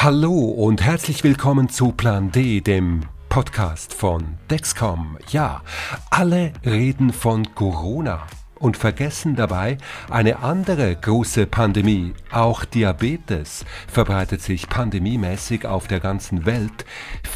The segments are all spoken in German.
Hallo und herzlich willkommen zu Plan D, dem Podcast von Dexcom. Ja, alle reden von Corona und vergessen dabei eine andere große Pandemie. Auch Diabetes verbreitet sich pandemiemäßig auf der ganzen Welt.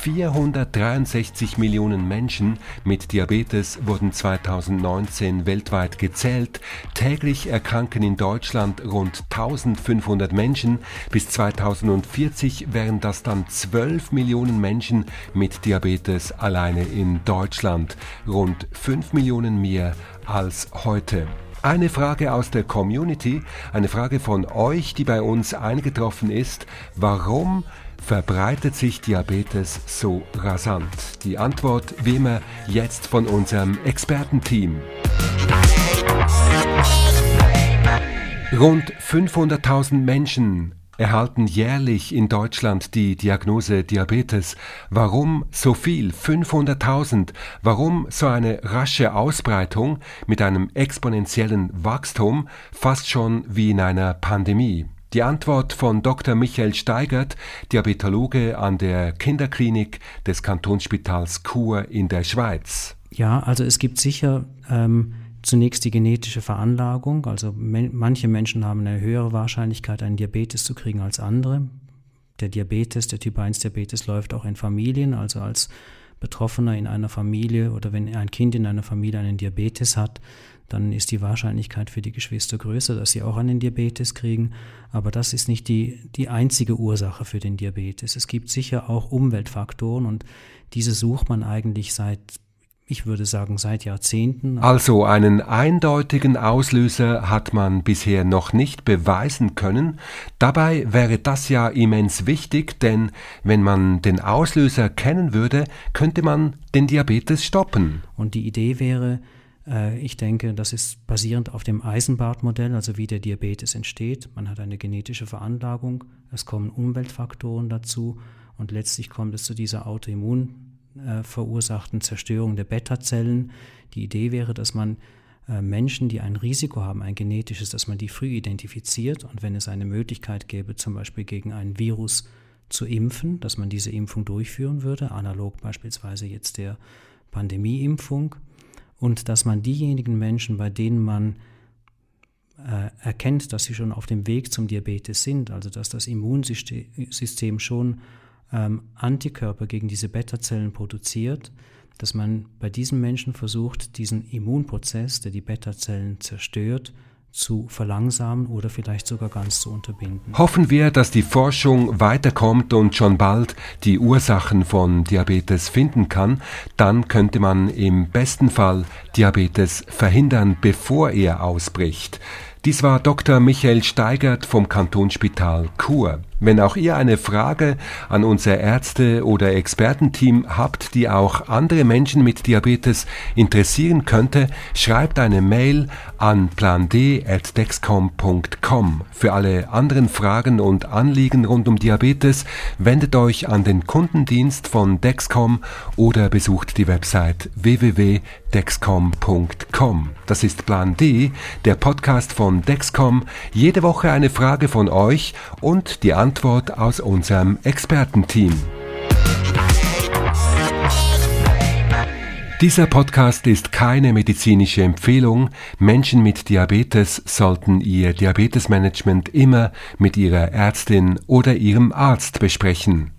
463 Millionen Menschen mit Diabetes wurden 2019 weltweit gezählt. Täglich erkranken in Deutschland rund 1500 Menschen. Bis 2040 wären das dann 12 Millionen Menschen mit Diabetes alleine in Deutschland. Rund 5 Millionen mehr als heute. Eine Frage aus der Community, eine Frage von euch, die bei uns eingetroffen ist. Warum verbreitet sich Diabetes so rasant? Die Antwort wie immer jetzt von unserem Expertenteam. Rund 500.000 Menschen erhalten jährlich in Deutschland die Diagnose Diabetes. Warum so viel? 500.000. Warum so eine rasche Ausbreitung mit einem exponentiellen Wachstum, fast schon wie in einer Pandemie? Die Antwort von Dr. Michael Steigert, Diabetologe an der Kinderklinik des Kantonsspitals Chur in der Schweiz. Ja, also es gibt sicher ähm, zunächst die genetische Veranlagung. Also manche Menschen haben eine höhere Wahrscheinlichkeit, einen Diabetes zu kriegen als andere. Der Diabetes, der Typ 1 Diabetes läuft auch in Familien, also als Betroffener in einer Familie oder wenn ein Kind in einer Familie einen Diabetes hat, dann ist die Wahrscheinlichkeit für die Geschwister größer, dass sie auch einen Diabetes kriegen. Aber das ist nicht die, die einzige Ursache für den Diabetes. Es gibt sicher auch Umweltfaktoren und diese sucht man eigentlich seit ich würde sagen seit Jahrzehnten. Also einen eindeutigen Auslöser hat man bisher noch nicht beweisen können. Dabei wäre das ja immens wichtig, denn wenn man den Auslöser kennen würde, könnte man den Diabetes stoppen. Und die Idee wäre, äh, ich denke, das ist basierend auf dem Eisenbart-Modell, also wie der Diabetes entsteht. Man hat eine genetische Veranlagung, es kommen Umweltfaktoren dazu und letztlich kommt es zu dieser Autoimmun äh, verursachten Zerstörung der Beta-Zellen. Die Idee wäre, dass man äh, Menschen, die ein Risiko haben, ein genetisches, dass man die früh identifiziert und wenn es eine Möglichkeit gäbe, zum Beispiel gegen ein Virus zu impfen, dass man diese Impfung durchführen würde, analog beispielsweise jetzt der Pandemieimpfung, und dass man diejenigen Menschen, bei denen man äh, erkennt, dass sie schon auf dem Weg zum Diabetes sind, also dass das Immunsystem schon ähm, Antikörper gegen diese Beta-Zellen produziert, dass man bei diesen Menschen versucht, diesen Immunprozess, der die Beta-Zellen zerstört, zu verlangsamen oder vielleicht sogar ganz zu unterbinden. Hoffen wir, dass die Forschung weiterkommt und schon bald die Ursachen von Diabetes finden kann, dann könnte man im besten Fall Diabetes verhindern, bevor er ausbricht. Dies war Dr. Michael Steigert vom Kantonsspital Chur. Wenn auch ihr eine Frage an unser Ärzte- oder Expertenteam habt, die auch andere Menschen mit Diabetes interessieren könnte, schreibt eine Mail an pland.dexcom.com. Für alle anderen Fragen und Anliegen rund um Diabetes wendet euch an den Kundendienst von Dexcom oder besucht die Website www.dexcom.com. Das ist Plan D, der Podcast von Dexcom. Jede Woche eine Frage von euch und die Antwort aus unserem Expertenteam. Dieser Podcast ist keine medizinische Empfehlung. Menschen mit Diabetes sollten ihr Diabetesmanagement immer mit ihrer Ärztin oder ihrem Arzt besprechen.